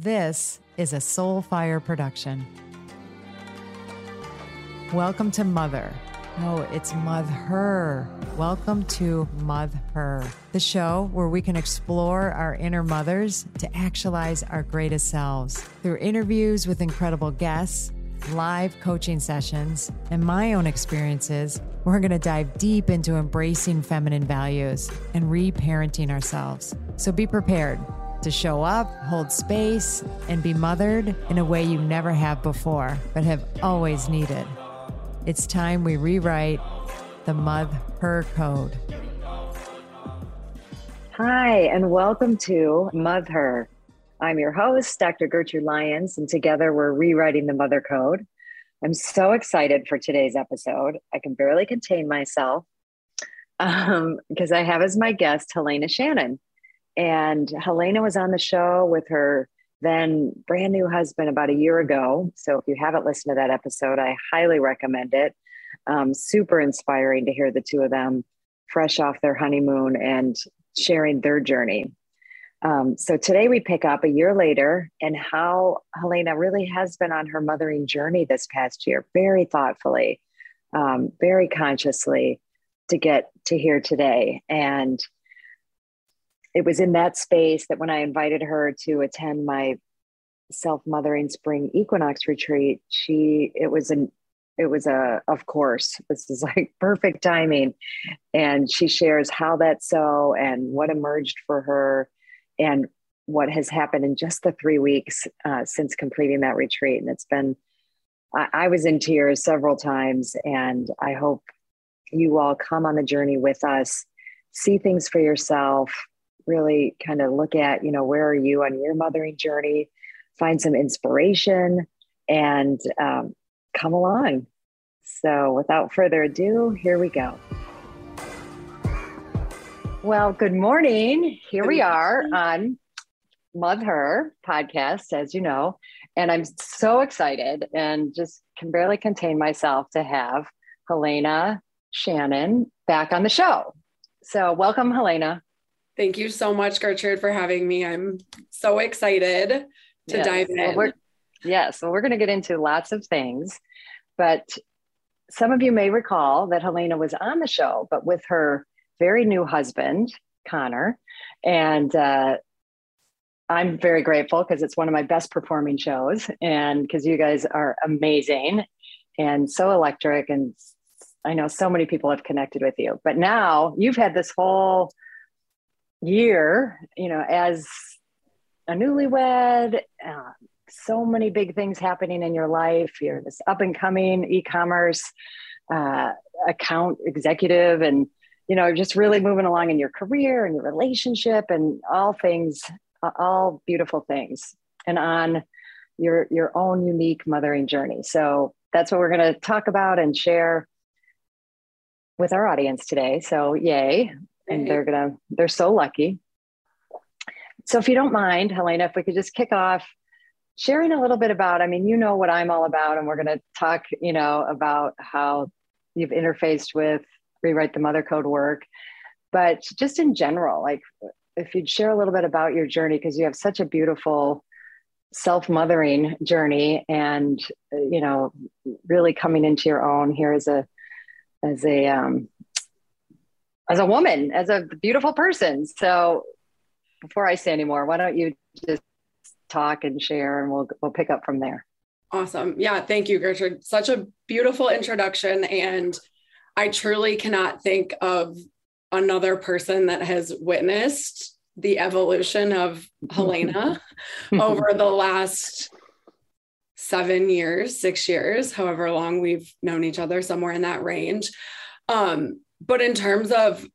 This is a Soulfire production. Welcome to Mother. No, it's Mother. Welcome to Mother, the show where we can explore our inner mothers to actualize our greatest selves. Through interviews with incredible guests, live coaching sessions, and my own experiences, we're going to dive deep into embracing feminine values and reparenting ourselves. So be prepared to show up, hold space, and be mothered in a way you never have before, but have always needed. It's time we rewrite the Mother Her Code. Hi, and welcome to Mother. I'm your host, Dr. Gertrude Lyons, and together we're rewriting the Mother Code. I'm so excited for today's episode. I can barely contain myself um, because I have as my guest Helena Shannon. And Helena was on the show with her then brand new husband about a year ago. So if you haven't listened to that episode, I highly recommend it. Um, super inspiring to hear the two of them fresh off their honeymoon and sharing their journey. Um, so today we pick up a year later and how Helena really has been on her mothering journey this past year, very thoughtfully, um, very consciously to get to here today. And it was in that space that when I invited her to attend my self mothering spring equinox retreat, she, it was an, it was a, of course, this is like perfect timing. And she shares how that's so and what emerged for her and what has happened in just the three weeks uh, since completing that retreat. And it's been, I, I was in tears several times, and I hope you all come on the journey with us, see things for yourself, really kind of look at, you know, where are you on your mothering journey, find some inspiration, and um, come along. So, without further ado, here we go. Well, good morning. Here we are on Mother podcast, as you know, and I'm so excited and just can barely contain myself to have Helena Shannon back on the show. So, welcome, Helena. Thank you so much, Gertrude, for having me. I'm so excited to yes. dive in. Well, yes, well, we're going to get into lots of things, but some of you may recall that Helena was on the show, but with her very new husband, Connor. And uh, I'm very grateful because it's one of my best performing shows, and because you guys are amazing and so electric. And I know so many people have connected with you, but now you've had this whole year, you know, as a newlywed, uh, so many big things happening in your life. You're this up and coming e commerce uh, account executive, and, you know, just really moving along in your career and your relationship and all things, all beautiful things, and on your, your own unique mothering journey. So that's what we're going to talk about and share with our audience today. So, yay and they're gonna they're so lucky. So if you don't mind helena if we could just kick off sharing a little bit about i mean you know what i'm all about and we're to talk you know about how you've interfaced with rewrite the mother code work. But just in general like if you'd share a little bit about your journey because you have such a beautiful self-mothering journey and you know really coming into your own here as a as a um, as a woman, as a beautiful person. So before I say any more, why don't you just talk and share and we'll we'll pick up from there. Awesome. Yeah, thank you, Gertrude. Such a beautiful introduction. And I truly cannot think of another person that has witnessed the evolution of Helena over the last seven years, six years, however long we've known each other, somewhere in that range. Um, but in terms of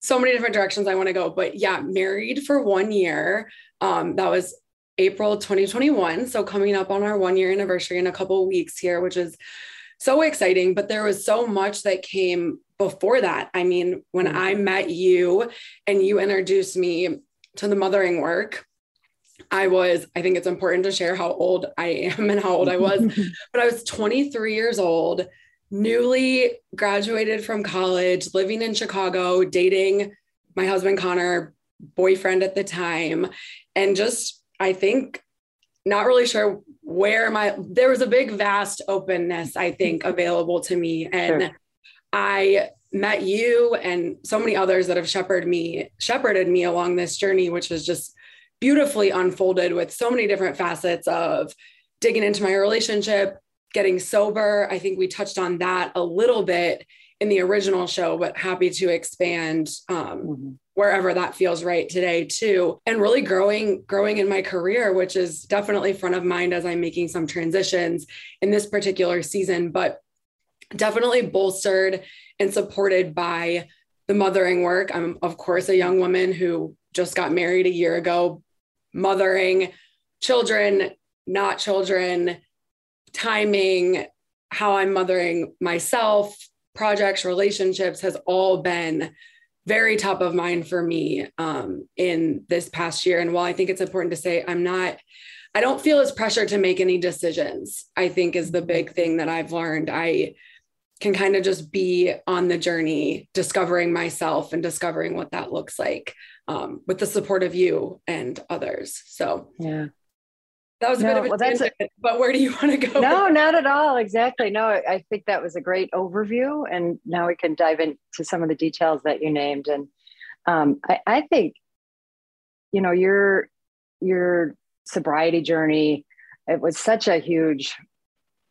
so many different directions I want to go, but yeah, married for one year. Um, that was April 2021. So coming up on our one year anniversary in a couple weeks here, which is so exciting. But there was so much that came before that. I mean, when mm-hmm. I met you and you introduced me to the mothering work, I was, I think it's important to share how old I am and how old I was, but I was 23 years old newly graduated from college, living in Chicago, dating my husband Connor, boyfriend at the time, and just I think, not really sure where my, there was a big, vast openness, I think, available to me. And sure. I met you and so many others that have shepherded me, shepherded me along this journey, which was just beautifully unfolded with so many different facets of digging into my relationship, getting sober. I think we touched on that a little bit in the original show, but happy to expand um, mm-hmm. wherever that feels right today too. And really growing, growing in my career, which is definitely front of mind as I'm making some transitions in this particular season, but definitely bolstered and supported by the mothering work. I'm of course a young woman who just got married a year ago, mothering children, not children, timing, how I'm mothering myself, projects, relationships has all been very top of mind for me um, in this past year. And while I think it's important to say, I'm not, I don't feel as pressure to make any decisions, I think is the big thing that I've learned. I can kind of just be on the journey, discovering myself and discovering what that looks like um, with the support of you and others. So, yeah. That was a no, bit of a well, tangent, a, but where do you want to go? No, not at all. Exactly. No, I think that was a great overview, and now we can dive into some of the details that you named. And um, I, I think, you know, your your sobriety journey, it was such a huge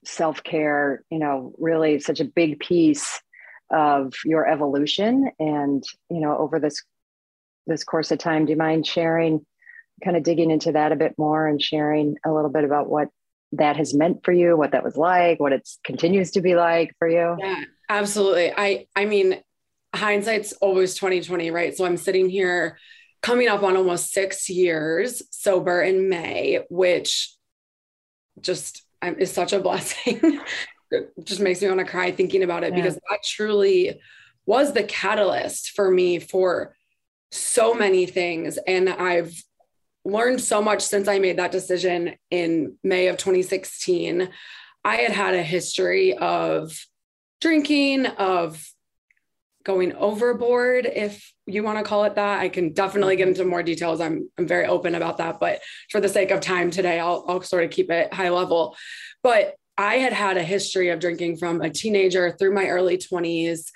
self care. You know, really such a big piece of your evolution, and you know, over this this course of time. Do you mind sharing? Kind of digging into that a bit more and sharing a little bit about what that has meant for you, what that was like, what it continues to be like for you. Yeah, absolutely. I I mean, hindsight's always 2020, right? So I'm sitting here coming up on almost six years sober in May, which just is such a blessing. it just makes me want to cry thinking about it yeah. because that truly was the catalyst for me for so many things. And I've learned so much since I made that decision in May of 2016. I had had a history of drinking, of going overboard, if you want to call it that. I can definitely get into more details. I'm, I'm very open about that. But for the sake of time today, I'll, I'll sort of keep it high level. But I had had a history of drinking from a teenager through my early 20s.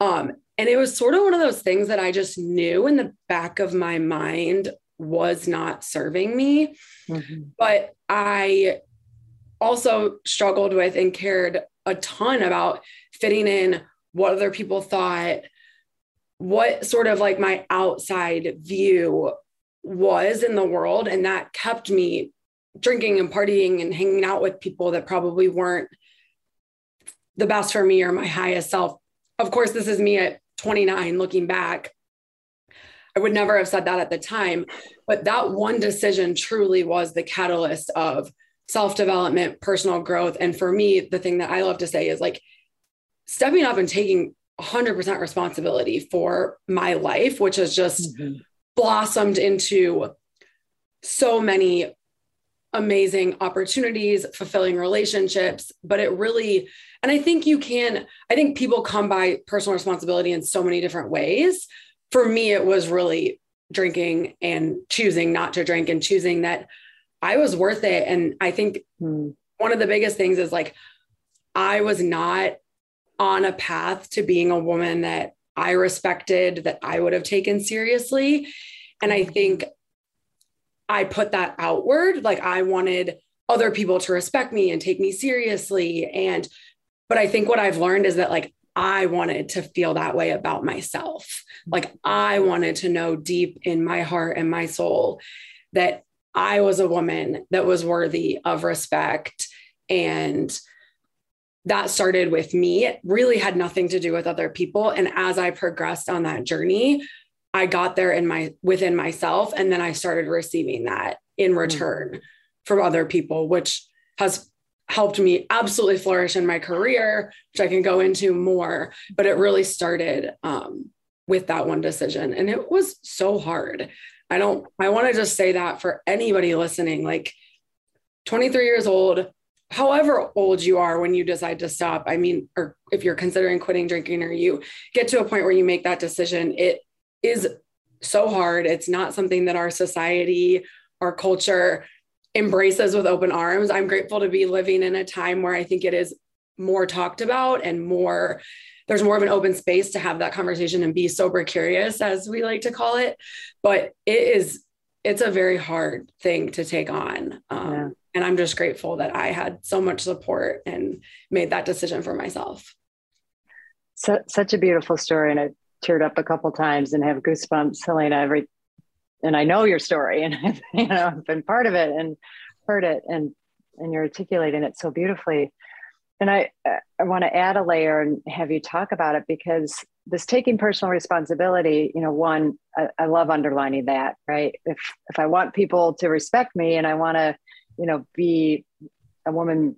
Um, and it was sort of one of those things that I just knew in the back of my mind was not serving me. Mm-hmm. But I also struggled with and cared a ton about fitting in what other people thought, what sort of like my outside view was in the world. And that kept me drinking and partying and hanging out with people that probably weren't the best for me or my highest self. Of course, this is me at 29 looking back. I would never have said that at the time. But that one decision truly was the catalyst of self development, personal growth. And for me, the thing that I love to say is like stepping up and taking 100% responsibility for my life, which has just mm-hmm. blossomed into so many amazing opportunities, fulfilling relationships. But it really, and I think you can, I think people come by personal responsibility in so many different ways for me, it was really drinking and choosing not to drink and choosing that I was worth it. And I think hmm, one of the biggest things is like, I was not on a path to being a woman that I respected, that I would have taken seriously. And I think I put that outward. Like I wanted other people to respect me and take me seriously. And, but I think what I've learned is that like I wanted to feel that way about myself. Like I wanted to know deep in my heart and my soul that I was a woman that was worthy of respect. And that started with me. It really had nothing to do with other people. And as I progressed on that journey, I got there in my within myself. And then I started receiving that in mm-hmm. return mm-hmm. from other people, which has helped me absolutely flourish in my career, which I can go into more. But it really started um, with that one decision. And it was so hard. I don't, I want to just say that for anybody listening like 23 years old, however old you are when you decide to stop. I mean, or if you're considering quitting drinking or you get to a point where you make that decision, it is so hard. It's not something that our society our culture embraces with open arms. I'm grateful to be living in a time where I think it is more talked about and more there's more of an open space to have that conversation and be sober curious as we like to call it but it is it's a very hard thing to take on um, yeah. and i'm just grateful that i had so much support and made that decision for myself so, such a beautiful story and i teared up a couple times and have goosebumps helena every and i know your story and I've, you know i've been part of it and heard it and and you're articulating it so beautifully and I, I want to add a layer and have you talk about it because this taking personal responsibility, you know, one, I, I love underlining that, right? If if I want people to respect me and I want to, you know, be a woman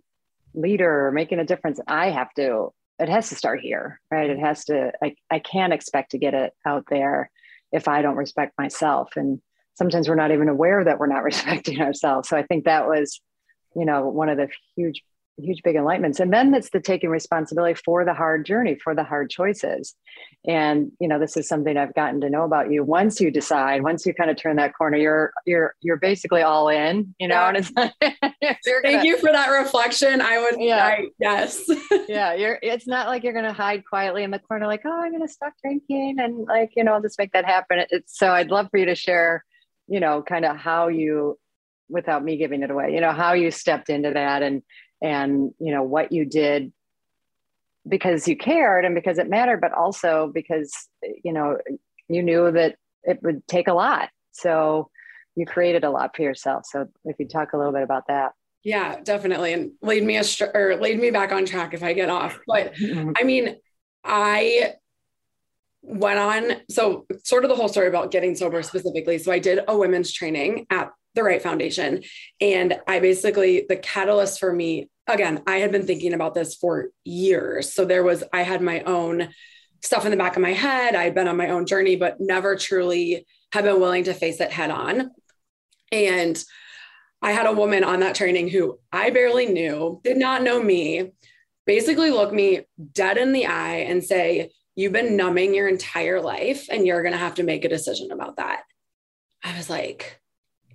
leader or making a difference, I have to, it has to start here, right? It has to, I, I can't expect to get it out there if I don't respect myself. And sometimes we're not even aware that we're not respecting ourselves. So I think that was, you know, one of the huge huge big enlightenments. And then it's the taking responsibility for the hard journey for the hard choices. And you know this is something i've gotten to know about you. Once you decide once you kind of turn that corner you're you're you're basically all in you know yeah. and it's thank gonna, you for that reflection. I would yeah. I, yes. Yeah you're it's not like you're gonna hide quietly in the corner like oh i'm gonna stop drinking and like you know I'll just make that happen. It's so i'd love for you to share you know kind of how you without me giving it away you know how you stepped into that and and you know what you did because you cared and because it mattered but also because you know you knew that it would take a lot. So you created a lot for yourself. So if you talk a little bit about that. Yeah definitely. And lead me a or lead me back on track if i get off. But mm-hmm. i mean i went on so sort of the whole story about getting sober specifically. So i did a women's training at the Wright Foundation and i basically the catalyst for me again, I had been thinking about this for years. So there was, I had my own stuff in the back of my head. I had been on my own journey, but never truly had been willing to face it head on. And I had a woman on that training who I barely knew, did not know me, basically look me dead in the eye and say, You've been numbing your entire life and you're going to have to make a decision about that. I was like,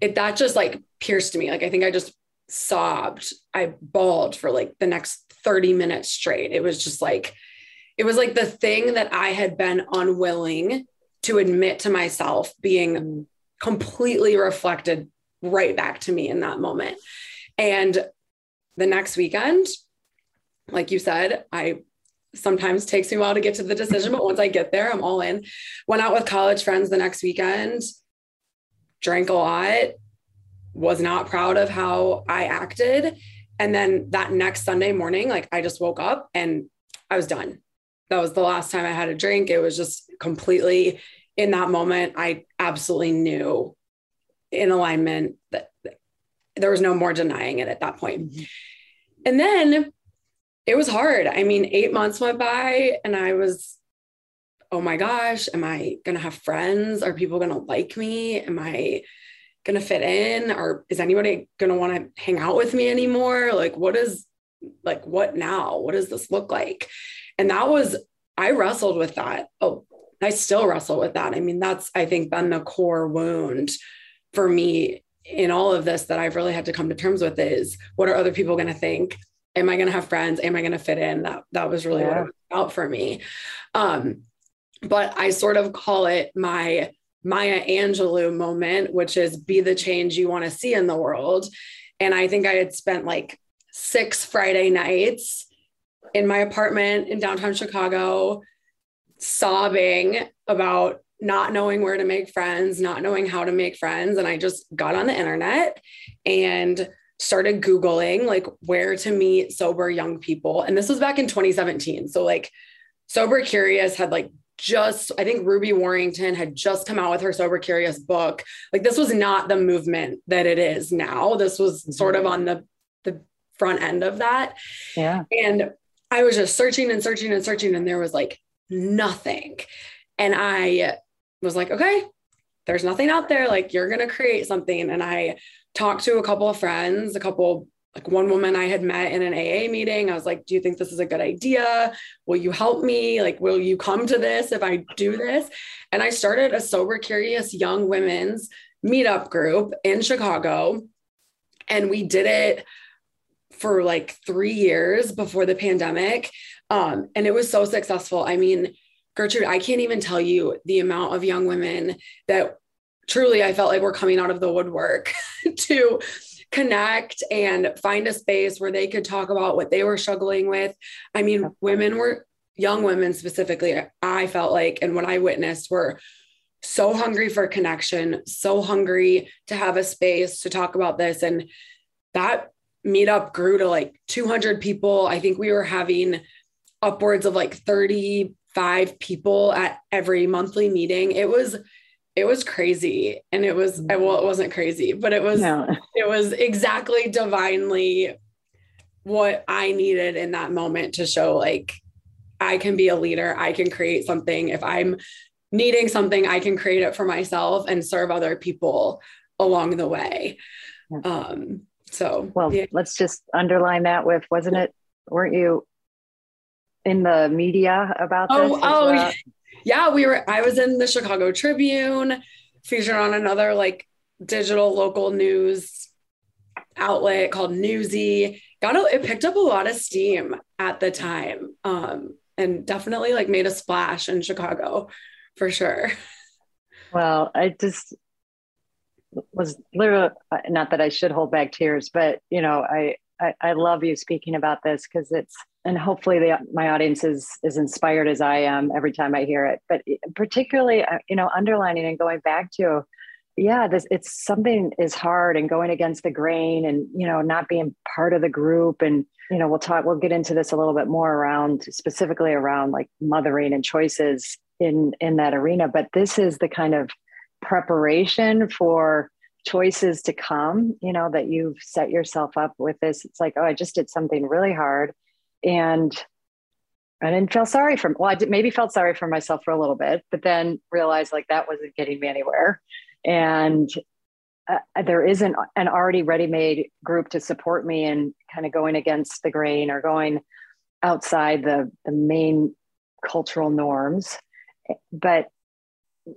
it that just like pierced me. Like, I think I just sobbed. I bawled for like the next 30 minutes straight. It was just like, it was like the thing that I had been unwilling to admit to myself being mm-hmm. completely reflected right back to me in that moment. And the next weekend, like you said, I sometimes takes me a while to get to the decision, but once I get there, I'm all in. Went out with college friends the next weekend, drank a lot, was not proud of how I acted. And then that next Sunday morning, like I just woke up and I was done. That was the last time I had a drink. It was just completely in that moment. I absolutely knew in alignment that there was no more denying it at that point. Mm-hmm. And then it was hard. I mean, eight months went by and I was, oh my gosh, am I going to have friends? Are people going to like me? Am I going to fit in? Or is anybody going to want to hang out with me anymore? Like what is like what now? What does this look like? And that was i wrestled with that. Oh i still wrestle with that. I mean that's i think been the core wound for me in all of this that i've really had to come to terms with is what are other people going to think? Am i going to have friends? Am i going to fit in? That that was really yeah. what it was about for me. Um but i sort of call it my Maya Angelou moment, which is be the change you want to see in the world. And I think I had spent like six Friday nights in my apartment in downtown Chicago, sobbing about not knowing where to make friends, not knowing how to make friends. And I just got on the internet and started Googling like where to meet sober young people. And this was back in 2017. So, like, Sober Curious had like just i think ruby warrington had just come out with her sober curious book. Like this was not the movement that it is now. This was mm-hmm. sort of on the the front end of that. Yeah. And i was just searching and searching and searching and there was like nothing. And i was like okay there's nothing out there. Like you're going to create something. And i talked to a couple of friends a couple like one woman I had met in an AA meeting. I was like, Do you think this is a good idea? Will you help me? Like, will you come to this if I do this? And I started a sober, curious young women's meetup group in Chicago. And we did it for like three years before the pandemic. Um, and it was so successful. I mean, Gertrude, I can't even tell you the amount of young women that truly I felt like were coming out of the woodwork to connect and find a space where they could talk about what they were struggling with. I mean, women were young women specifically, I felt like, and what I witnessed were so hungry for connection, so hungry to have a space to talk about this. And that meetup grew to like 200 people. I think we were having upwards of like 35 people at every monthly meeting. It was it was crazy and it was well it wasn't crazy but it was no. it was exactly divinely what i needed in that moment to show like i can be a leader i can create something if i'm needing something i can create it for myself and serve other people along the way um so well yeah. let's just underline that with wasn't it weren't you in the media about oh, this oh well? Yeah, we were, I was in the Chicago Tribune, featured on another like digital local news outlet called Newsy. Got a, it picked up a lot of steam at the time. Um, and definitely like made a splash in Chicago for sure. Well, I just was literally not that I should hold back tears, but you know, I I, I love you speaking about this because it's and hopefully the, my audience is is inspired as I am every time I hear it. But particularly, uh, you know, underlining and going back to, yeah, this it's something is hard and going against the grain, and you know, not being part of the group, and you know, we'll talk, we'll get into this a little bit more around specifically around like mothering and choices in in that arena. But this is the kind of preparation for choices to come you know that you've set yourself up with this it's like oh i just did something really hard and I didn't feel sorry for well, I did, maybe felt sorry for myself for a little bit, but then realized like that wasn't getting me anywhere. And uh, there isn't an already ready-made group to support me in kind of going against the grain or going outside the the main cultural norms. But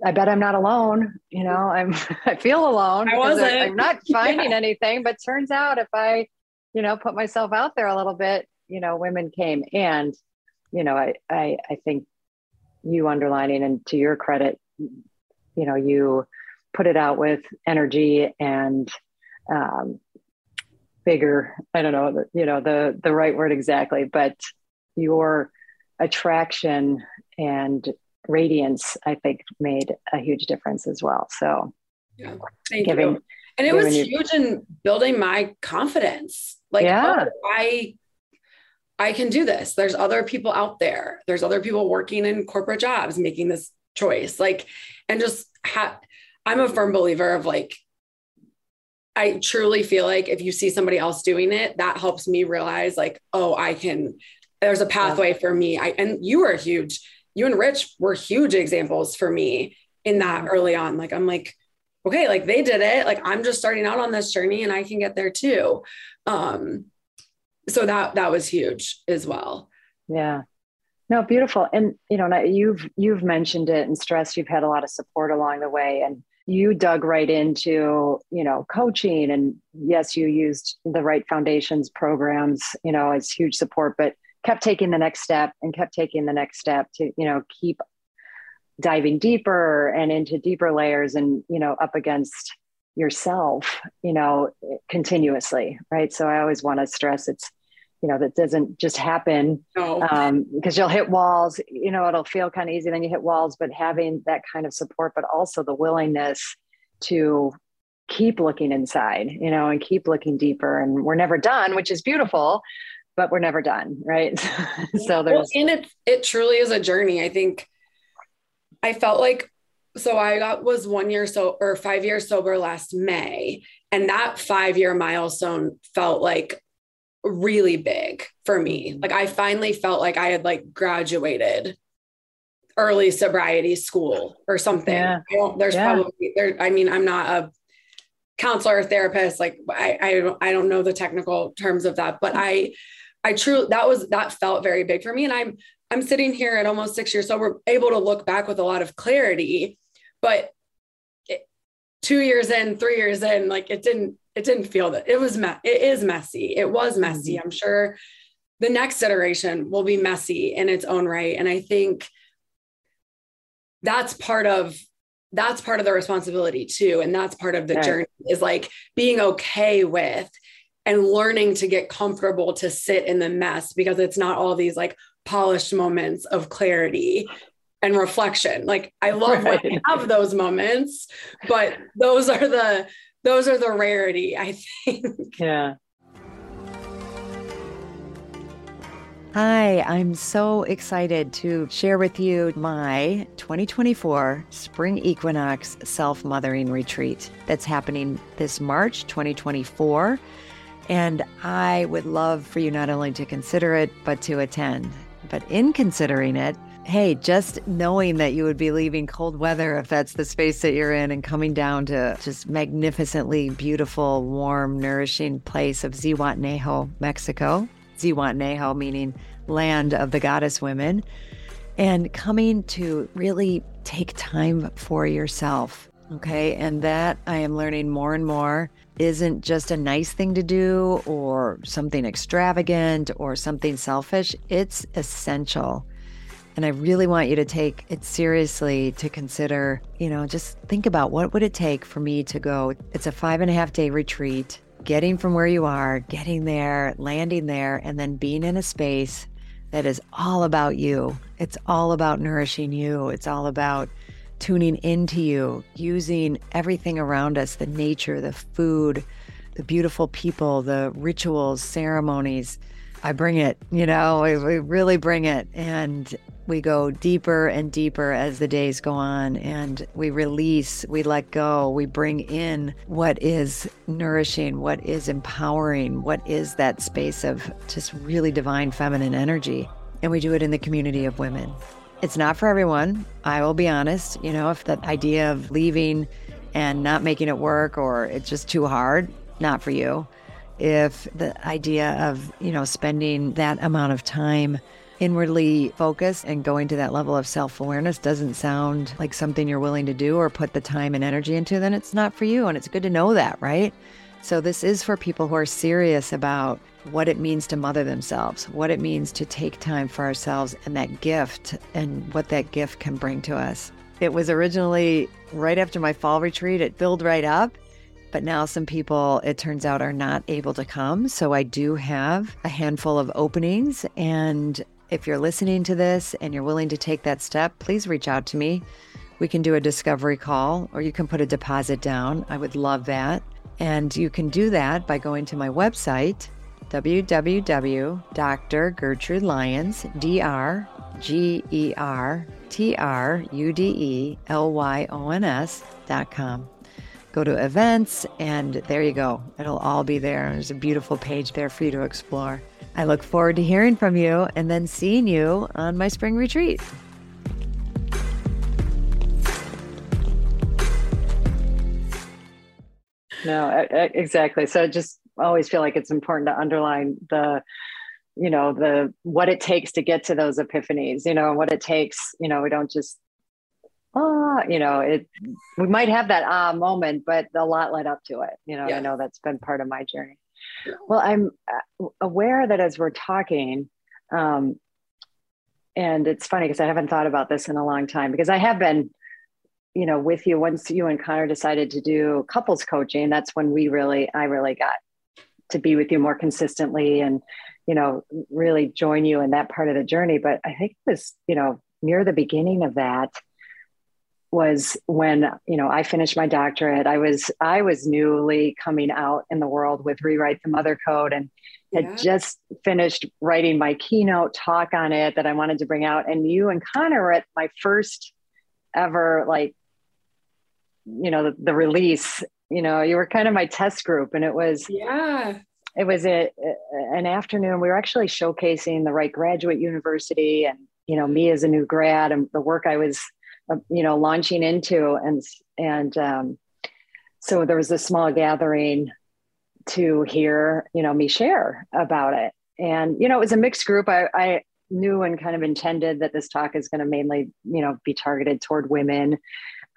I bet I'm not alone. You know, I'm I feel alone. I wasn't. I, I'm not finding yeah. anything. But turns out if I, you know, put myself out there a little bit, you know women came and you know i i, I think you underlining and to your credit you know you put it out with energy and um, bigger i don't know you know the the right word exactly but your attraction and radiance i think made a huge difference as well so yeah thank giving, you and it was huge in building my confidence like yeah. Oh, i I can do this. There's other people out there. There's other people working in corporate jobs making this choice. Like, and just ha- I'm a firm believer of like, I truly feel like if you see somebody else doing it, that helps me realize like, oh, I can, there's a pathway yeah. for me. I, and you were huge, you and Rich were huge examples for me in that early on. Like, I'm like, okay, like they did it. Like I'm just starting out on this journey and I can get there too. Um, so that that was huge as well yeah no beautiful and you know you've you've mentioned it and stressed you've had a lot of support along the way and you dug right into you know coaching and yes you used the Wright Foundation's programs you know as huge support but kept taking the next step and kept taking the next step to you know keep diving deeper and into deeper layers and you know up against yourself you know continuously right so i always want to stress it's you know that doesn't just happen no. um, because you'll hit walls you know it'll feel kind of easy then you hit walls but having that kind of support but also the willingness to keep looking inside you know and keep looking deeper and we're never done which is beautiful but we're never done right so there's well, and it it truly is a journey i think i felt like so I got was one year so or five years sober last May. And that five year milestone felt like really big for me. Mm-hmm. Like I finally felt like I had like graduated early sobriety school or something. Yeah. there's yeah. probably there. I mean, I'm not a counselor or therapist. Like I, I, I don't know the technical terms of that, but I, I truly, that was, that felt very big for me. And I'm, I'm sitting here at almost six years. So we're able to look back with a lot of clarity, but it, two years in, three years in, like it didn't, it didn't feel that it was, me- it is messy. It was messy. Mm-hmm. I'm sure the next iteration will be messy in its own right. And I think that's part of that's part of the responsibility too and that's part of the right. journey is like being okay with and learning to get comfortable to sit in the mess because it's not all these like polished moments of clarity and reflection like i love right. when I have those moments but those are the those are the rarity i think yeah Hi, I'm so excited to share with you my 2024 Spring Equinox Self Mothering Retreat that's happening this March 2024. And I would love for you not only to consider it, but to attend. But in considering it, hey, just knowing that you would be leaving cold weather if that's the space that you're in and coming down to just magnificently beautiful, warm, nourishing place of Zihuatanejo, Mexico, Zihuatanejo, meaning land of the goddess women, and coming to really take time for yourself. Okay. And that I am learning more and more isn't just a nice thing to do or something extravagant or something selfish. It's essential. And I really want you to take it seriously to consider, you know, just think about what would it take for me to go. It's a five and a half day retreat getting from where you are, getting there, landing there, and then being in a space that is all about you. It's all about nourishing you. It's all about tuning into you, using everything around us the nature, the food, the beautiful people, the rituals, ceremonies. I bring it, you know, we, we really bring it. And we go deeper and deeper as the days go on and we release, we let go, we bring in what is nourishing, what is empowering, what is that space of just really divine feminine energy. And we do it in the community of women. It's not for everyone. I will be honest. You know, if the idea of leaving and not making it work or it's just too hard, not for you. If the idea of, you know, spending that amount of time inwardly focused and going to that level of self awareness doesn't sound like something you're willing to do or put the time and energy into, then it's not for you. And it's good to know that, right? So, this is for people who are serious about what it means to mother themselves, what it means to take time for ourselves, and that gift and what that gift can bring to us. It was originally right after my fall retreat, it filled right up. But now some people, it turns out, are not able to come. So I do have a handful of openings, and if you're listening to this and you're willing to take that step, please reach out to me. We can do a discovery call or you can put a deposit down. I would love that. And you can do that by going to my website, www.drgertrude D-R G-E-R-T-R-U-D-E-L-Y-O-N-S dot com. Go to events and there you go. It'll all be there. There's a beautiful page there for you to explore. I look forward to hearing from you and then seeing you on my spring retreat. No, exactly. So I just always feel like it's important to underline the, you know, the what it takes to get to those epiphanies, you know, what it takes, you know, we don't just ah, you know, it we might have that ah moment, but a lot led up to it. You know, yeah. I know that's been part of my journey. Well, I'm uh, aware that as we're talking, um, and it's funny because I haven't thought about this in a long time because I have been, you know, with you once you and Connor decided to do couples coaching. That's when we really, I really got to be with you more consistently and, you know, really join you in that part of the journey. But I think it was, you know, near the beginning of that was when you know I finished my doctorate. I was I was newly coming out in the world with rewrite the mother code and had yeah. just finished writing my keynote talk on it that I wanted to bring out. And you and Connor were at my first ever like you know the, the release. You know you were kind of my test group, and it was yeah. It was a, an afternoon. We were actually showcasing the Wright Graduate University, and you know me as a new grad and the work I was you know launching into and and um, so there was a small gathering to hear you know me share about it and you know it was a mixed group i, I knew and kind of intended that this talk is going to mainly you know be targeted toward women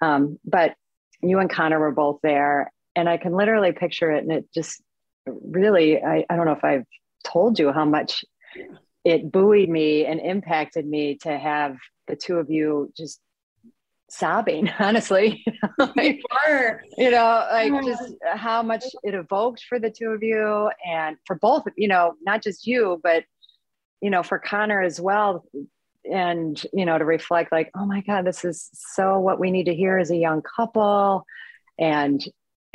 um, but you and Connor were both there, and I can literally picture it, and it just really, I, I don't know if I've told you how much it buoyed me and impacted me to have the two of you just sobbing honestly. Like, you know like oh. just how much it evoked for the two of you and for both you know not just you but you know for connor as well and you know to reflect like oh my god this is so what we need to hear as a young couple. And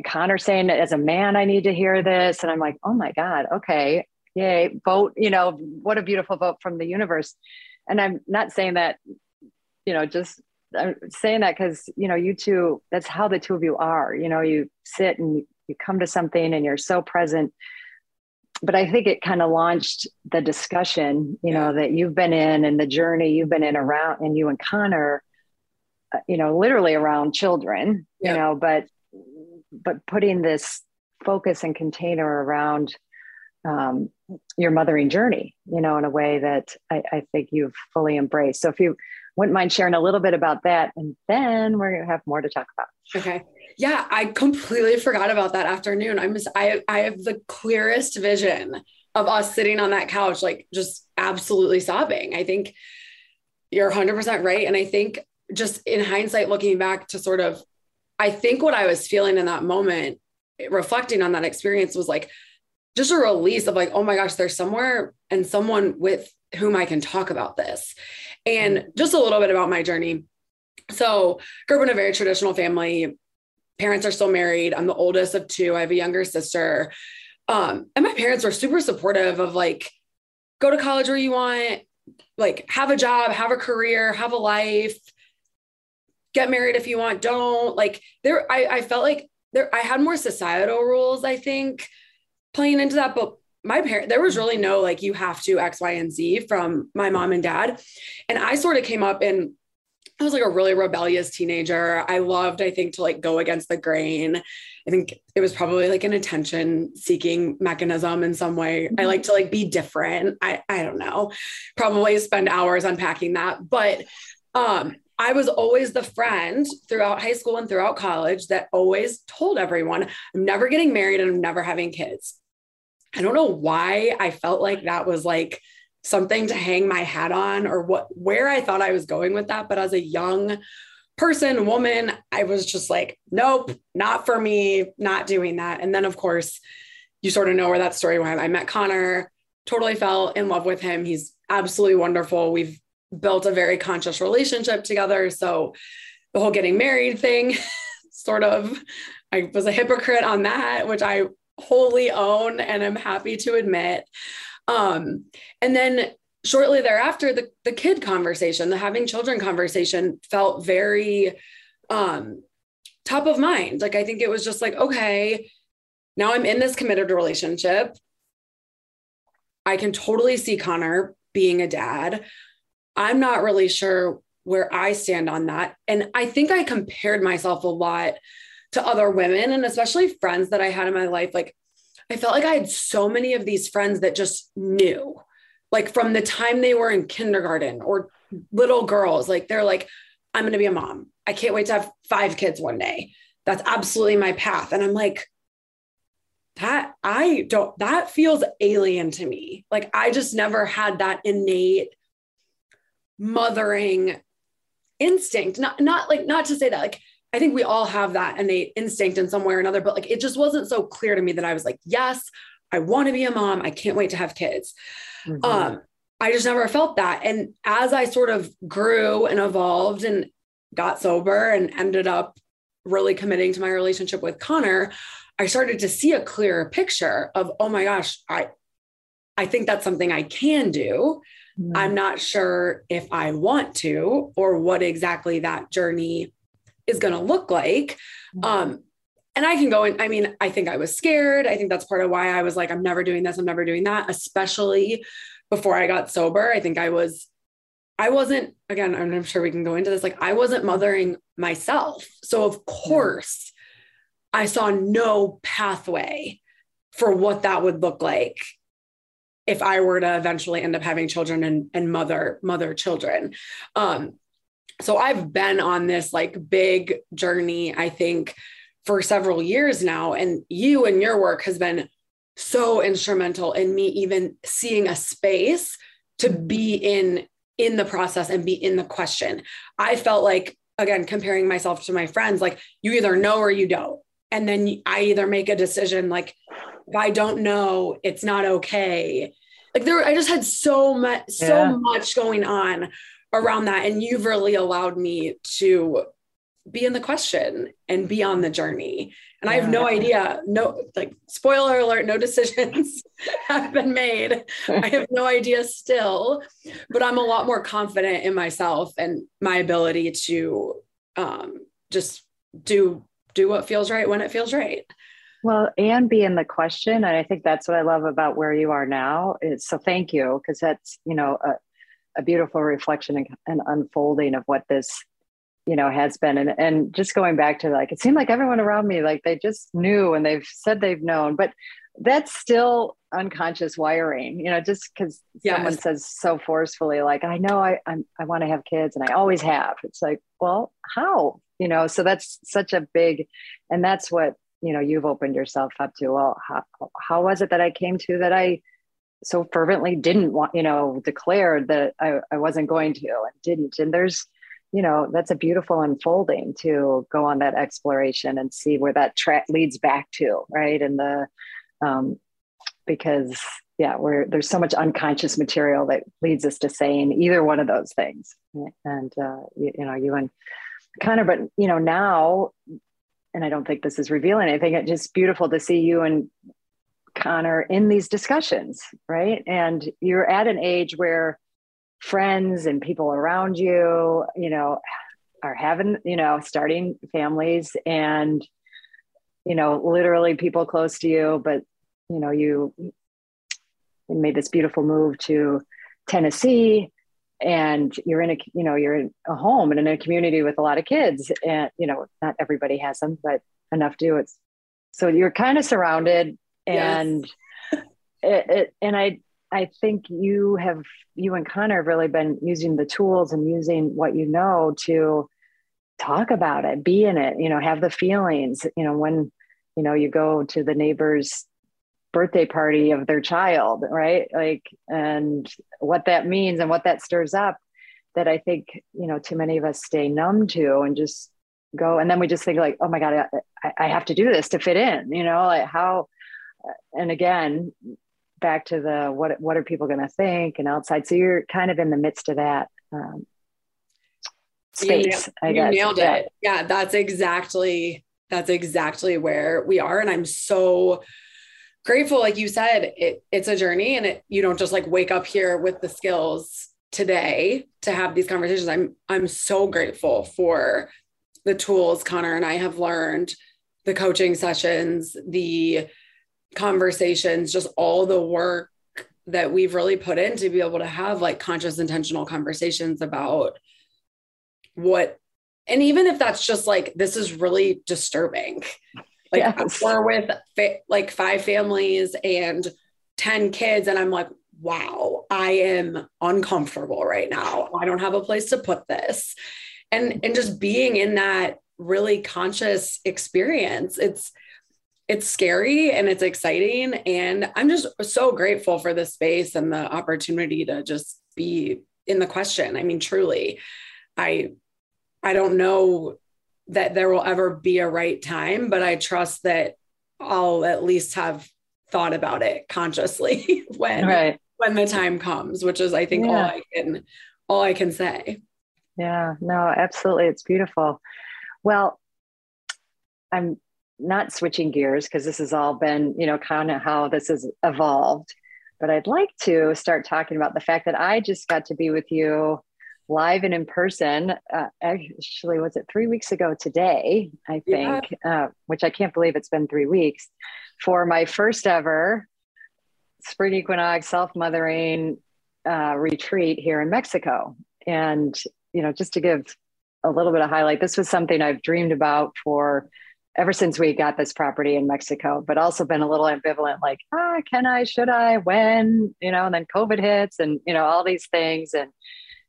connor saying as a man i need to hear this. And i'm like oh my god okay yay vote you know what a beautiful vote from the universe. And i'm not saying that you know just i'm saying that because you know you two that's how the two of you are you know you sit and you come to something and you're so present but I think it kind of launched the discussion, you know, that you've been in and the journey you've been in around, and you and Connor, uh, you know, literally around children, yeah. you know, but but putting this focus and container around um, your mothering journey, you know, in a way that I, I think you've fully embraced. So if you wouldn't mind sharing a little bit about that, and then we're going to have more to talk about. Okay. Yeah, I completely forgot about that afternoon. I'm just, I, I have the clearest vision of us sitting on that couch, like just absolutely sobbing. I think you're 100% right. And I think just in hindsight, looking back to sort of, I think what I was feeling in that moment, reflecting on that experience was like just a release of like, oh my gosh, there's somewhere and someone with whom I can talk about this. And mm. just a little bit about my journey. So, grew up in a very traditional family parents are still married. I'm the oldest of two. I have a younger sister. Um, and my parents were super supportive of like, go to college where you want, like, have a job, have a career, have a life, get married if you want, don't. Like, there, I, I felt like there, I had more societal rules, I think, playing into that. But my parent, there was really no like, you have to X, Y, and Z from my mom and dad. And I sort of came up in I was like a really rebellious teenager. I loved, I think, to like go against the grain. I think it was probably like an attention seeking mechanism in some way. Mm-hmm. I like to like be different. I I don't know. Probably spend hours unpacking that, but um I was always the friend throughout high school and throughout college that always told everyone, I'm never getting married and I'm never having kids. I don't know why I felt like that was like something to hang my hat on or what where I thought I was going with that. But as a young person, woman, I was just like, nope, not for me, not doing that. And then of course, you sort of know where that story went. I met Connor, totally fell in love with him. He's absolutely wonderful. We've built a very conscious relationship together. So the whole getting married thing, sort of, I was a hypocrite on that, which I wholly own and I'm happy to admit. Um, and then shortly thereafter, the, the kid conversation, the having children conversation felt very um, top of mind. Like, I think it was just like, okay, now I'm in this committed relationship. I can totally see Connor being a dad. I'm not really sure where I stand on that. And I think I compared myself a lot to other women and especially friends that I had in my life. Like, I felt like I had so many of these friends that just knew, like from the time they were in kindergarten or little girls, like they're like, I'm going to be a mom. I can't wait to have five kids one day. That's absolutely my path. And I'm like, that I don't, that feels alien to me. Like I just never had that innate mothering instinct. Not, not like, not to say that, like, I think we all have that innate instinct in some way or another, but like it just wasn't so clear to me that I was like, yes, I want to be a mom. I can't wait to have kids. Mm-hmm. Um, I just never felt that. And as I sort of grew and evolved and got sober and ended up really committing to my relationship with Connor, I started to see a clearer picture of, oh my gosh, I I think that's something I can do. Mm-hmm. I'm not sure if I want to or what exactly that journey is going to look like. Mm-hmm. Um, and I can go in. I mean, I think I was scared. I think that's part of why I was like, I'm never doing this. I'm never doing that, especially before I got sober. I think I was, I wasn't, again, I'm sure we can go into this. Like, I wasn't mothering myself. So, of course, I saw no pathway for what that would look like if I were to eventually end up having children and, and mother, mother children. Um, so I've been on this like big journey, I think, for several years now. And you and your work has been so instrumental in me even seeing a space to be in in the process and be in the question. I felt like again comparing myself to my friends like you either know or you don't. And then I either make a decision like if I don't know, it's not okay. Like there I just had so much yeah. so much going on around that and you've really allowed me to be in the question and be on the journey and yeah. I have no idea. No, like, spoiler alert, no decisions have been made. I have no idea still, but I'm a lot more confident in myself and my ability to um, just do do what feels right when it feels right. Well, and be in the question. And I think that's what I love about where you are now. Is so thank you, because that's, you know, a, a beautiful reflection and, and unfolding of what this you know has been. And and just going back to like it seemed like everyone around me like they just knew and they've said they've known but that's still unconscious wiring you know just because yes. someone says so forcefully like i know i I'm, i want to have kids and i always have. It's like well how? You know so that's such a big and that's what you know you've opened yourself up to. Well how, how was it that i came to that i so fervently didn't want you know declared that I, I wasn't going to and didn't. And there's you know that's a beautiful unfolding to go on that exploration and see where that track leads back to right? And the um because yeah where there's so much unconscious material that leads us to saying either one of those things. And uh you, you know you and kind of but you know now and i don't think this is revealing anything it's just beautiful to see you and connor in these discussions right and you're at an age where friends and people around you, you know, are having, you know, starting families and, you know, literally people close to you, but, you know, you made this beautiful move to Tennessee and you're in a, you know, you're in a home and in a community with a lot of kids and, you know, not everybody has them, but enough do. It's so you're kind of surrounded and yes. it, it, and I, I think you have, you and Connor have really been using the tools and using what you know to talk about it, be in it, you know, have the feelings, you know, when, you know, you go to the neighbor's birthday party of their child, right? Like, and what that means and what that stirs up that I think, you know, too many of us stay numb to and just go. And then we just think like, oh my God, I, I have to do this to fit in, you know, like how, and again, back to the what what are people going to think and outside? So you're kind of in the midst of that um, space you, nailed, you nailed it. Yeah that's exactly that's exactly where we are and i'm so grateful like you said it, it's a journey and it you don't just like wake up here with the skills today to have these conversations. I'm i'm so grateful for the tools connor and i have learned the coaching sessions the conversations, just all the work that we've really put in to be able to have like conscious, intentional conversations about what, and even if that's just like, this is really disturbing. Like yes. we're with fa- like five families and 10 kids, and I'm like, wow, I am uncomfortable right now. I don't have a place to put this. And and just being in that really conscious experience, it's it's scary and it's exciting. And I'm just so grateful for the space and the opportunity to just be in the question. I mean, truly, I I don't know that there will ever be a right time, but I trust that I'll at least have thought about it consciously when right. when the time comes, which is I think yeah. all I can all I can say. Yeah, no, absolutely. It's beautiful. Well, I'm not switching gears because this has all been, you know, kind of how this has evolved. But I'd like to start talking about the fact that I just got to be with you live and in person. Uh, actually, was it three weeks ago today? I think, yeah. uh, which I can't believe it's been three weeks for my first ever spring equinox self mothering uh, retreat here in Mexico. And, you know, just to give a little bit of highlight, this was something I've dreamed about for ever since we got this property in Mexico, but also been a little ambivalent, like, ah, can I, should I, when, you know, and then COVID hits and, you know, all these things. And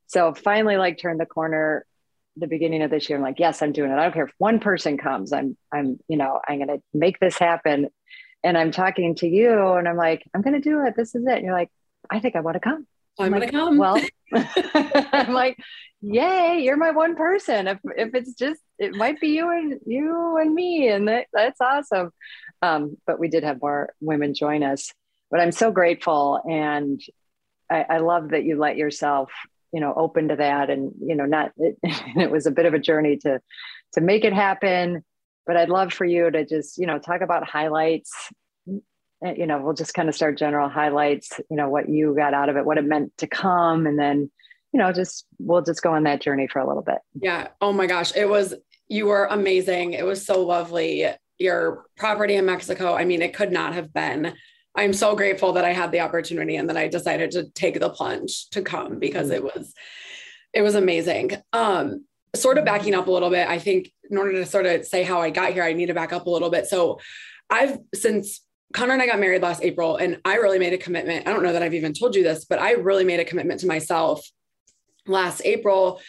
so finally like turned the corner the beginning of this year, I'm like, yes, I'm doing it. I don't care if one person comes. I'm, I'm, you know, I'm going to make this happen. And I'm talking to you, and I'm like, I'm going to do it. This is it. And you're like, I think I want to come. I'm, I'm like, to come. Well, I'm like, yay, you're my one person. If if it's just, it might be you and you and me, and that, that's awesome. Um, but we did have more women join us. But I'm so grateful, and I, I love that you let yourself you know open to that and you know not it, it was a bit of a journey to to make it happen but i'd love for you to just you know talk about highlights you know we'll just kind of start general highlights you know what you got out of it what it meant to come and then you know just we'll just go on that journey for a little bit. Yeah. Oh my gosh. It was you were amazing. It was so lovely. Your property in mexico i mean it could not have been. I'm so grateful that I had the opportunity and that I decided to take the plunge to come because it was it was amazing. Um sort of backing up a little bit, I think in order to sort of say how I got here, I need to back up a little bit. So I've since Connor and I got married last April and I really made a commitment. I don't know that I've even told you this, but I really made a commitment to myself last April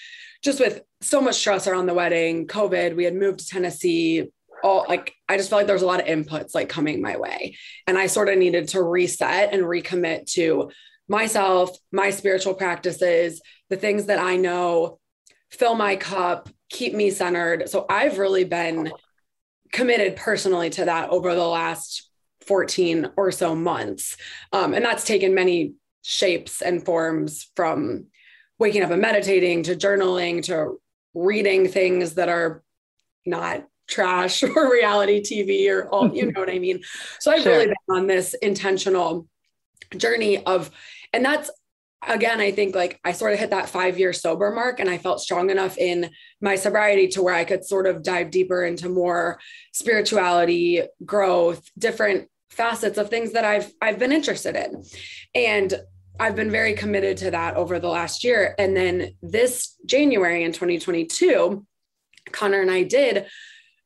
just with so much stress around the wedding, COVID, we had moved to Tennessee, all like I just felt like there was a lot of inputs like coming my way. And I sort of needed to reset and recommit to myself, my spiritual practices, the things that I know, fill my cup, keep me centered. So I've really been committed personally to that over the last 14 or so months. Um, and that's taken many shapes and forms from waking up and meditating to journaling to reading things that are not trash or reality TV or all, you know what I mean? So I've sure. really been on this intentional journey of, and that's again, I think like I sort of hit that five year sober mark and I felt strong enough in my sobriety to where I could sort of dive deeper into more spirituality, growth, different facets of things that I've I've been interested in. And I've been very committed to that over the last year. And then this January in 2022, Connor and I did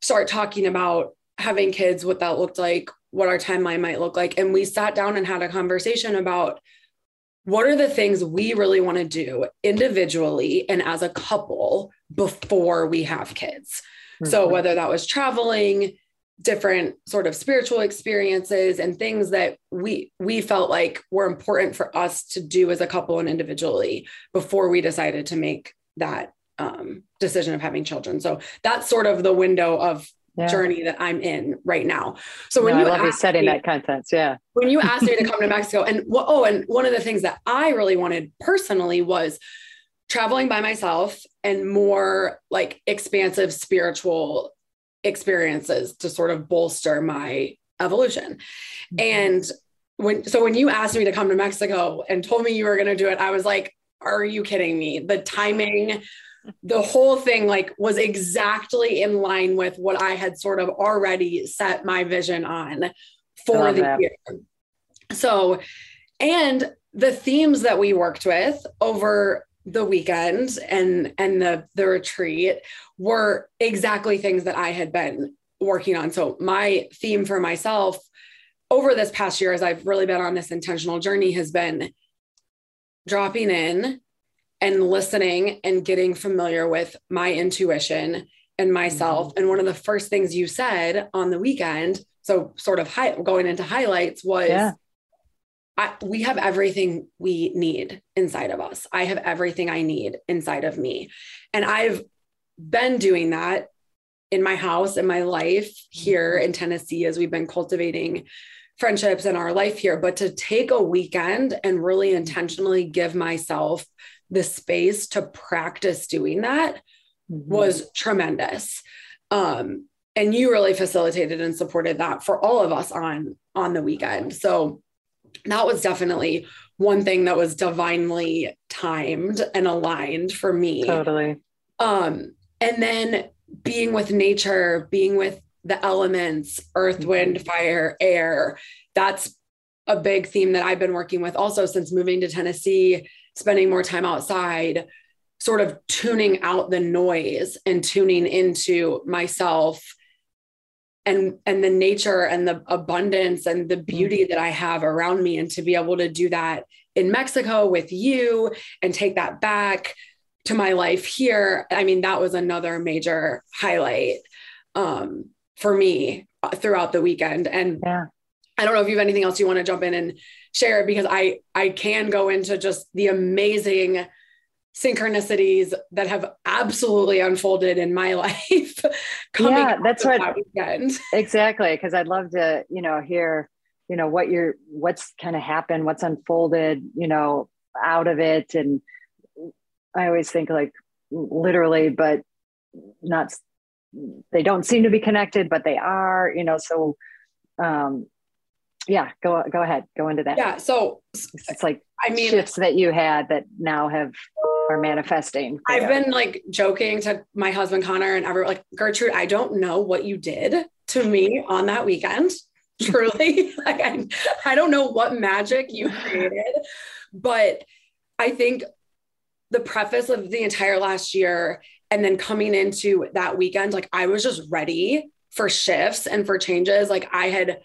start talking about having kids, what that looked like, what our timeline might look like. And we sat down and had a conversation about what are the things we really want to do individually and as a couple before we have kids. Mm-hmm. So, whether that was traveling, different sort of spiritual experiences and things that we we felt like were important for us to do as a couple and individually before we decided to make that um, decision of having children. So that's sort of the window of yeah. journey that I'm in right now. So when no, you I love you setting me, that content, yeah. When you asked me to come to Mexico, and oh, and one of the things that I really wanted personally was traveling by myself and more like expansive spiritual experiences to sort of bolster my evolution. Mm-hmm. And when so when you asked me to come to Mexico and told me you were going to do it, I was like, are you kidding me? The timing the whole thing like was exactly in line with what I had sort of already set my vision on for the that. year. So, and the themes that we worked with over the weekend and and the the retreat were exactly things that I had been working on. So my theme for myself over this past year as I've really been on this intentional journey has been dropping in and listening and getting familiar with my intuition and myself. Mm-hmm. And one of the first things you said on the weekend, so sort of high, going into highlights, was yeah. I, we have everything we need inside of us. I have everything I need inside of me. And I've been doing that in my house, in my life here in Tennessee, as we've been cultivating friendships in our life here. But to take a weekend and really intentionally give myself the space to practice doing that mm-hmm. was tremendous. Um, and you really facilitated and supported that for all of us on on the weekend. So that was definitely one thing that was divinely timed and aligned for me. Totally. Um, and then being with nature, being with the elements, earth, mm-hmm. wind, fire, air, that's a big theme that I've been working with also since moving to Tennessee spending more time outside, sort of tuning out the noise and tuning into myself and and the nature and the abundance and the beauty that I have around me and to be able to do that in Mexico with you and take that back to my life here, I mean, that was another major highlight um, for me uh, throughout the weekend. And yeah. I don't know if you have anything else you want to jump in and share because I I can go into just the amazing synchronicities that have absolutely unfolded in my life. yeah, that's what that weekend. exactly. Because I'd love to, you know, hear, you know, what you're, what's kind of happened, what's unfolded, you know, out of it. And I always think like literally, but not, they don't seem to be connected, but they are, you know, so, um, yeah, go, go ahead, go into that. Yeah. So it's like, I mean, shifts that you had that now have are manifesting. I've you. been like joking to my husband Connor and everyone like Gertrude, I don't know what you did to me on that weekend. Truly, like I, I don't know what magic you created, but I think the preface of the entire last year and then coming into that weekend, like I was just ready for shifts and for changes. Like I had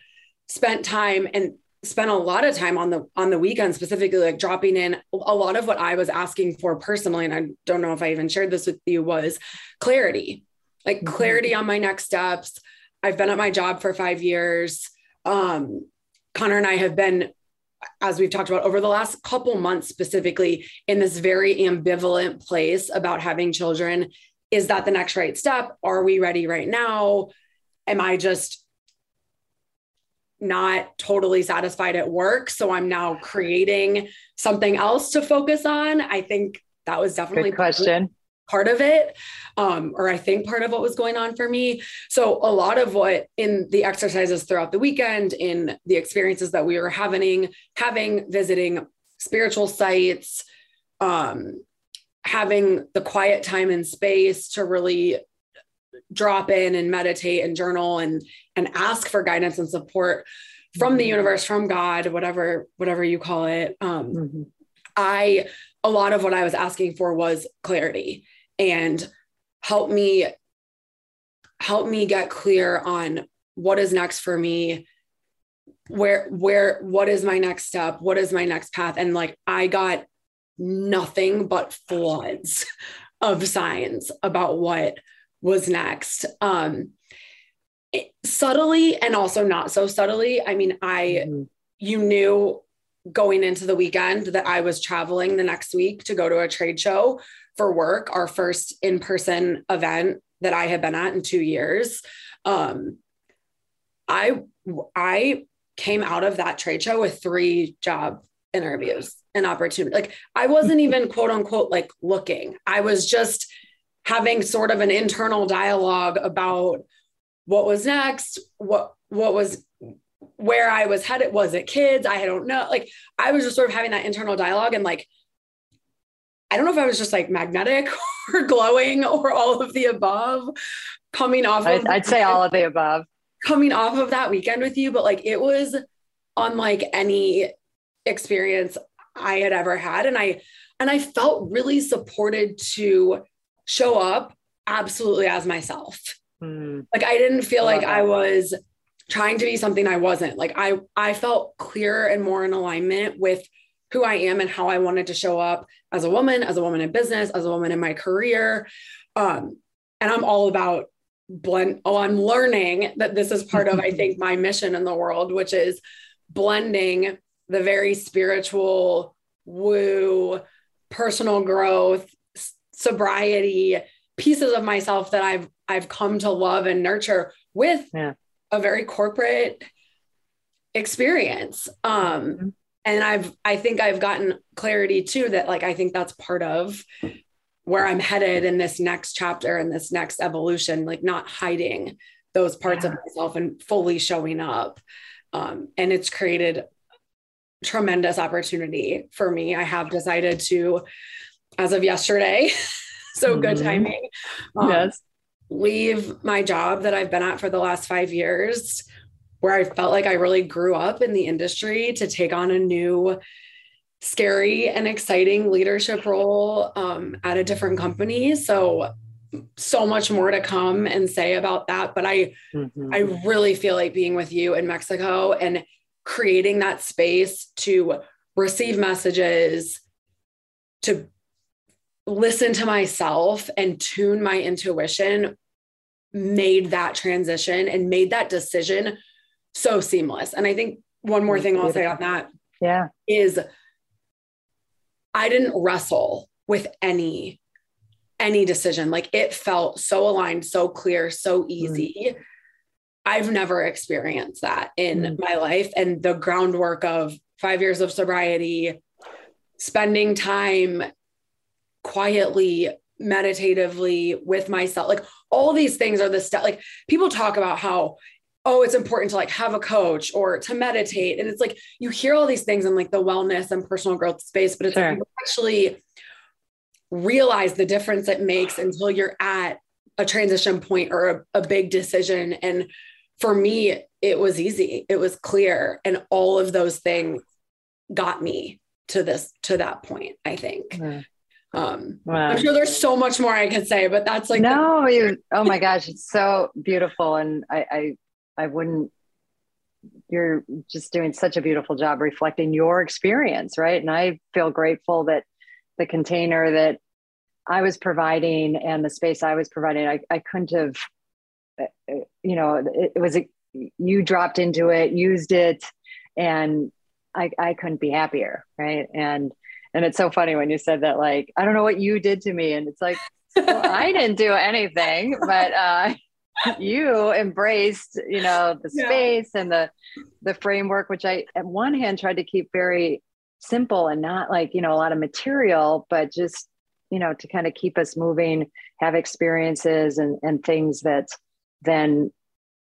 spent time and spent a lot of time on the on the weekend specifically like dropping in. A lot of what i was asking for personally and i don't know if i even shared this with you was clarity. Like mm-hmm. clarity on my next steps. I've been at my job for five years. Um, connor and i have been as we've talked about over the last couple months specifically in this very ambivalent place about having children. Is that the next right step? Are we ready right now? Am i just not totally satisfied at work. So I'm now creating something else to focus on. I think that was definitely Good question. Part of it, um, or I think part of what was going on for me. So, a lot of what in the exercises throughout the weekend, in the experiences that we were having, having visiting spiritual sites, um, having the quiet time and space to really drop in and meditate and journal and and ask for guidance and support from the mm-hmm. universe from god whatever whatever you call it um mm-hmm. i a lot of what i was asking for was clarity and help me help me get clear on what is next for me where where what is my next step what is my next path and like i got nothing but floods of signs about what was next. Um, it, subtly and also not so subtly. I mean, I, mm-hmm. you knew going into the weekend that I was traveling the next week to go to a trade show for work, our first in person event that I had been at in two years. Um, I, I came out of that trade show with three job interviews and opportunity. Like I wasn't even quote unquote like looking. I was just having sort of an internal dialogue about what was next, what what was where I was headed. Was it kids? I don't know. Like I was just sort of having that internal dialogue and like I don't know if I was just like magnetic or glowing or all of the above coming off I'd, I'd say all of the above. Coming off of that weekend with you, but like it was unlike any experience I had ever had. And I and I felt really supported to show up absolutely as myself. Mm. Like I didn't feel I like I was trying to be something I wasn't. Like I I felt clear and more in alignment with who I am and how I wanted to show up as a woman, as a woman in business, as a woman in my career. Um, and I'm all about blend. Oh, I'm learning that this is part of, I think, my mission in the world, which is blending the very spiritual, woo, personal growth, sobriety pieces of myself that I've I've come to love and nurture with yeah. a very corporate experience. Um mm-hmm. and I've I think I've gotten clarity too that like I think that's part of where I'm headed in this next chapter and this next evolution like not hiding those parts yeah. of myself and fully showing up. Um and it's created tremendous opportunity for me. I have decided to as of yesterday. so mm-hmm. good timing. Um, yes. Leave my job that I've been at for the last five years, where I felt like I really grew up in the industry to take on a new, scary and exciting leadership role um, at a different company. So, so much more to come and say about that. But I, mm-hmm. I really feel like being with you in Mexico and creating that space to receive messages, to listen to myself and tune my intuition made that transition and made that decision so seamless. And I think one more thing I'll say on that yeah is I didn't wrestle with any any decision. Like it felt so aligned, so clear, so easy. Mm. I've never experienced that in mm. my life and the groundwork of 5 years of sobriety, spending time quietly meditatively with myself. Like all these things are the stuff like people talk about how oh it's important to like have a coach or to meditate. And it's like you hear all these things in like the wellness and personal growth space but it's sure. like actually realize the difference it makes until you're at a transition point or a, a big decision. And for me it was easy. It was clear. And all of those things got me to this to that point i think. Mm. Um, wow. I'm sure there's so much more I could say, but that's like no, the- you. Oh my gosh, it's so beautiful, and I, I, I wouldn't. You're just doing such a beautiful job reflecting your experience, right? And I feel grateful that the container that I was providing and the space I was providing, I, I couldn't have, uh, uh, you know, it, it was a, you dropped into it, used it, and I, I couldn't be happier, right? And and it's so funny when you said that, like, I don't know what you did to me. And it's like, well, I didn't do anything, but uh, you embraced, you know, the space yeah. and the the framework, which I at one hand tried to keep very simple and not like, you know, a lot of material, but just, you know, to kind of keep us moving, have experiences and and things that then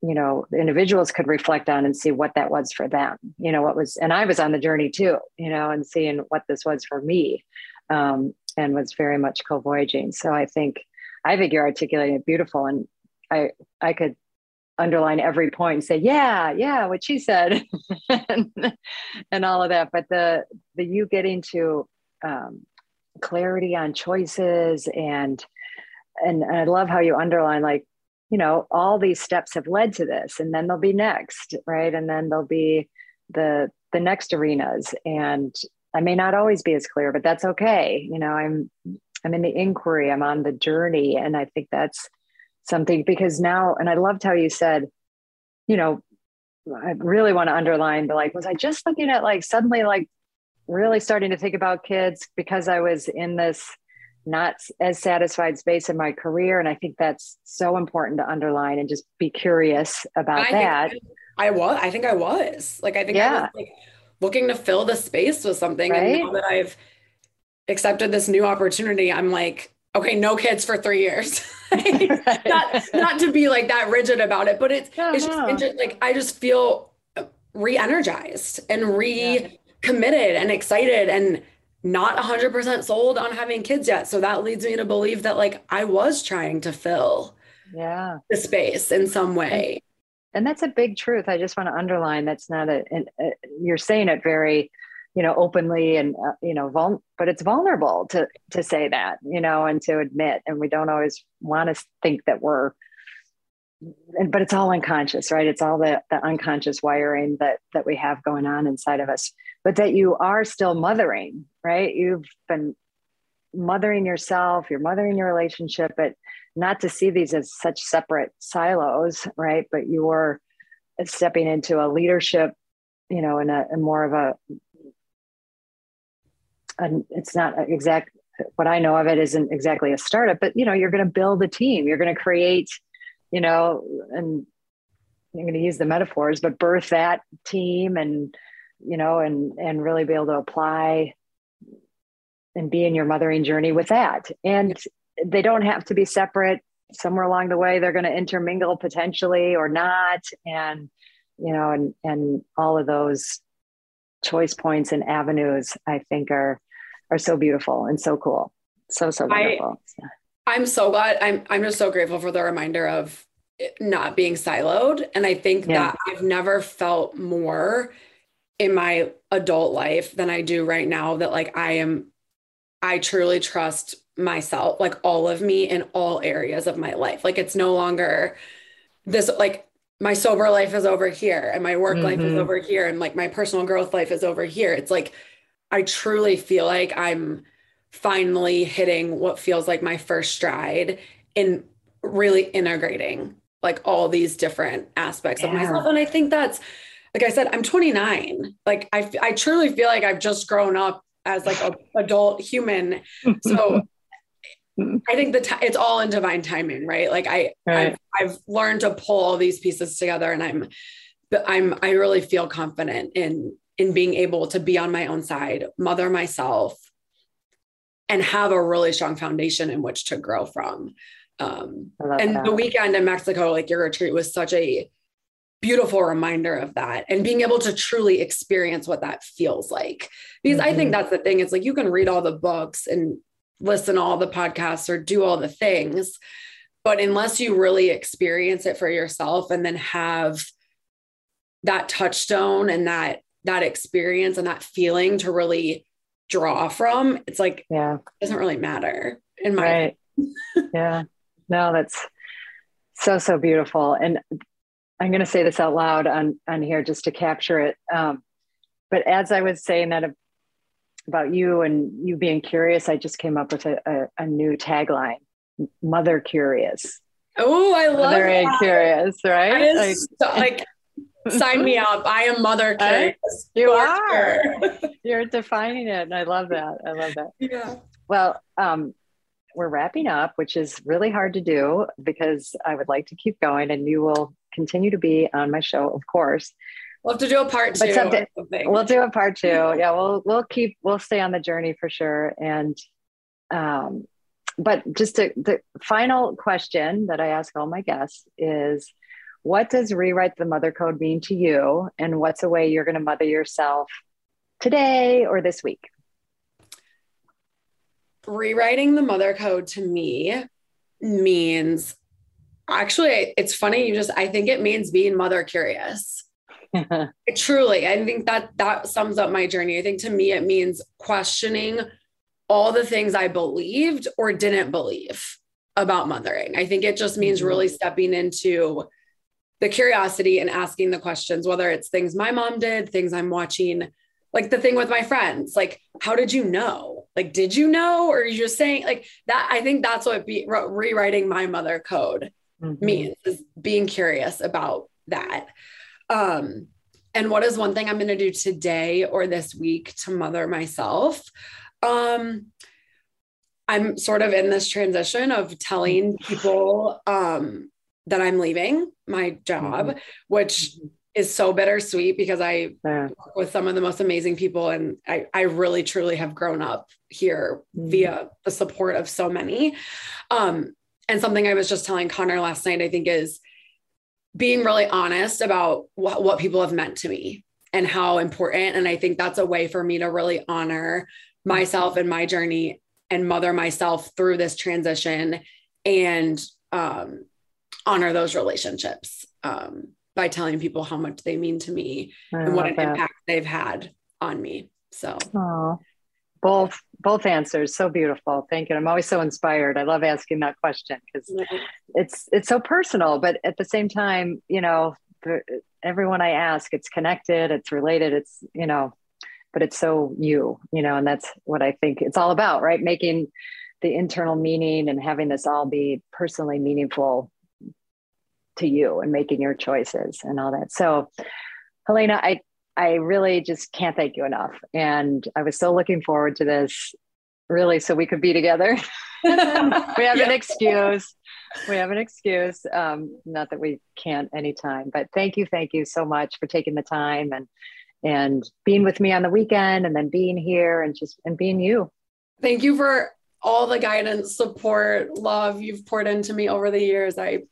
you know individuals could reflect on and see what that was for them you know what was and i was on the journey too you know and seeing what this was for me um, and was very much co-voyaging. So i think i think you're articulating it beautiful and i i could underline every point and say yeah yeah what she said and, and all of that. But the the you getting to um, clarity on choices and, and i love how you underline like you know all these steps have led to this and then there'll be next right? And then there'll be the the next arenas. And i may not always be as clear but that's okay. You know i'm i'm in the inquiry i'm on the journey and i think that's something because now and i loved how you said you know i really want to underline the like was i just looking at like suddenly like really starting to think about kids because i was in this not as satisfied space in my career. And I think that's so important to underline and just be curious about that. I, I, was, I think I was like, I think yeah. I was like looking to fill the space with something. Right? And now that I've accepted this new opportunity, I'm like, okay, no kids for three years. right. not, not to be like that rigid about it, but it's, it's just like, I just feel uh, re-energized and re-committed and excited and not 100% sold on having kids yet. So that leads me to believe that like I was trying to fill yeah the space in some way. And, that's a big truth. I just want to underline that's not a, a, a you're saying it very you know openly and uh, you know vul- but it's vulnerable to to say that you know and to admit and we don't always want to think that we're but it's all unconscious right it's all the, the unconscious wiring that that we have going on inside of us but that you are still mothering right? You've been mothering yourself you're mothering your relationship but not to see these as such separate silos right? But you're stepping into a leadership you know in a, a more of a, a it's not exact what i know of it isn't exactly a startup but you know you're going to build a team. You're going to create you know, and I'm going to use the metaphors, but birth that team and, you know, and, and really be able to apply and be in your mothering journey with that. And they don't have to be separate. Somewhere along the way, they're going to intermingle potentially or not. And, you know, and, and all of those choice points and avenues, I think are, are so beautiful and so cool. So, so wonderful. I, I'm so glad. I'm I'm just so grateful for the reminder of not being siloed. And I think yeah. that I've never felt more in my adult life than I do right now that like I am I truly trust myself, like all of me in all areas of my life. Like it's no longer this like my sober life is over here and my work mm-hmm. life is mm-hmm. over here and like my personal growth life is over here. It's like I truly feel like I'm finally hitting what feels like my first stride in really integrating like all these different aspects yeah. of myself. And I think that's, like I said, I'm 29. Like I, I truly feel like I've just grown up as like an adult human. So I think that it's all in divine timing, right? Like I, right. I've, I've learned to pull all these pieces together, and I'm, but I'm, I really feel confident in in being able to be on my own side, mother myself, and have a really strong foundation in which to grow from. Um, and that. the weekend in Mexico, like your retreat, was such a beautiful reminder of that and being able to truly experience what that feels like. Because mm-hmm. I think mm-hmm. that's the thing. It's like you can read all the books and listen to all the podcasts or do all the things, but unless you really experience it for yourself and then have that touchstone and that that experience and that feeling to really draw from, it's like yeah, it doesn't really matter in my right. yeah. No, that's so so beautiful. And I'm going to say this out loud on on here just to capture it. Um, but as I was saying that about you and you being curious, I just came up with a, a, a new tagline: "Mother Curious." Oh, I love Mother that. Curious, right? Like, so, like, sign me up. I am Mother Curious. I, you are. You're defining it, and I love that. I love that. Yeah. Well, um, we're wrapping up, which is really hard to do because I would like to keep going, and you will continue to be on my show, of course. We'll have to do a part two. Someday, we'll do a part two. Yeah, we'll we'll keep we'll stay on the journey for sure. And um, but just to, the final question that I ask all my guests is what does rewrite the mother code mean to you and what's a way you're going to mother yourself today or this week rewriting the mother code to me means actually it's funny you just i think it means being mother curious. Truly i think that that sums up my journey. I think to me it means questioning all the things i believed or didn't believe about mothering. I think it just means mm-hmm. really stepping into the curiosity and asking the questions whether it's things my mom did things i'm watching like the thing with my friends like how did you know? Like did you know? Or are you just saying like that i think that's what be, re- rewriting my mother code mm-hmm. means is being curious about that um and what is one thing i'm going to do today or this week to mother myself um i'm sort of in this transition of telling people um that i'm leaving my job mm-hmm. which mm-hmm is so bittersweet because I yeah. work with some of the most amazing people and I, I really truly have grown up here mm. via the support of so many. Um, and something I was just telling Connor last night, I think is being really honest about what, what people have meant to me and how important. And I think that's a way for me to really honor myself and my journey and mother myself through this transition and um, honor those relationships. Um, by telling people how much they mean to me I and what an that. impact they've had on me. So, Aww. Both both answers so beautiful. Thank you. I'm always so inspired. I love asking that question because mm-hmm. it's it's so personal, but at the same time, you know, everyone I ask, it's connected, it's related, it's you know, but it's so you, you know, and that's what I think it's all about, right? Making the internal meaning and having this all be personally meaningful to you and making your choices and all that. So, Helena, I I really just can't thank you enough. And I was so looking forward to this, really, so we could be together. we have yeah. an excuse. We have an excuse. Um, not that we can't anytime, but thank you, thank you so much for taking the time and and being with me on the weekend and then being here and just and being you. Thank you for all the guidance, support, love you've poured into me over the years. I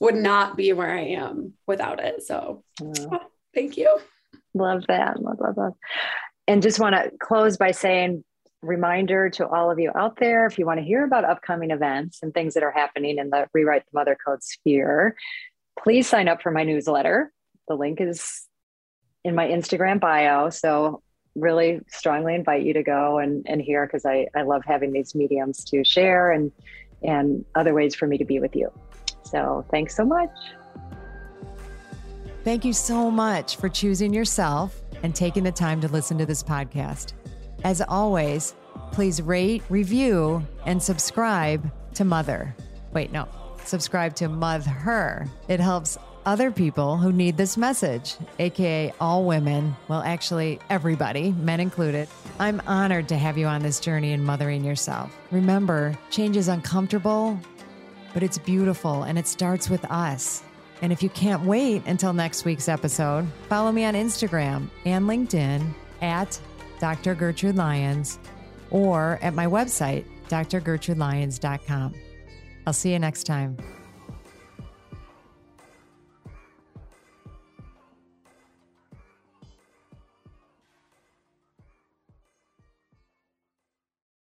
would not be where I am without it. So oh, thank you. Love that. Love, love, love. And just want to close by saying, reminder to all of you out there if you want to hear about upcoming events and things that are happening in the Rewrite the Mother Code sphere, please sign up for my newsletter. The link is in my Instagram bio. So really strongly invite you to go and, and hear because I, I love having these mediums to share and and other ways for me to be with you. So thanks so much. Thank you so much for choosing yourself and taking the time to listen to this podcast. As always, please rate, review, and subscribe to Mother. Wait, no, subscribe to Mother. Her. It helps other people who need this message, aka all women, well, actually, everybody, men included. I'm honored to have you on this journey in mothering yourself. Remember, change is uncomfortable, but it's beautiful and it starts with us. And if you can't wait until next week's episode, follow me on Instagram and LinkedIn at Dr. Gertrude Lyons or at my website, drgertrudelyons.com. I'll see you next time.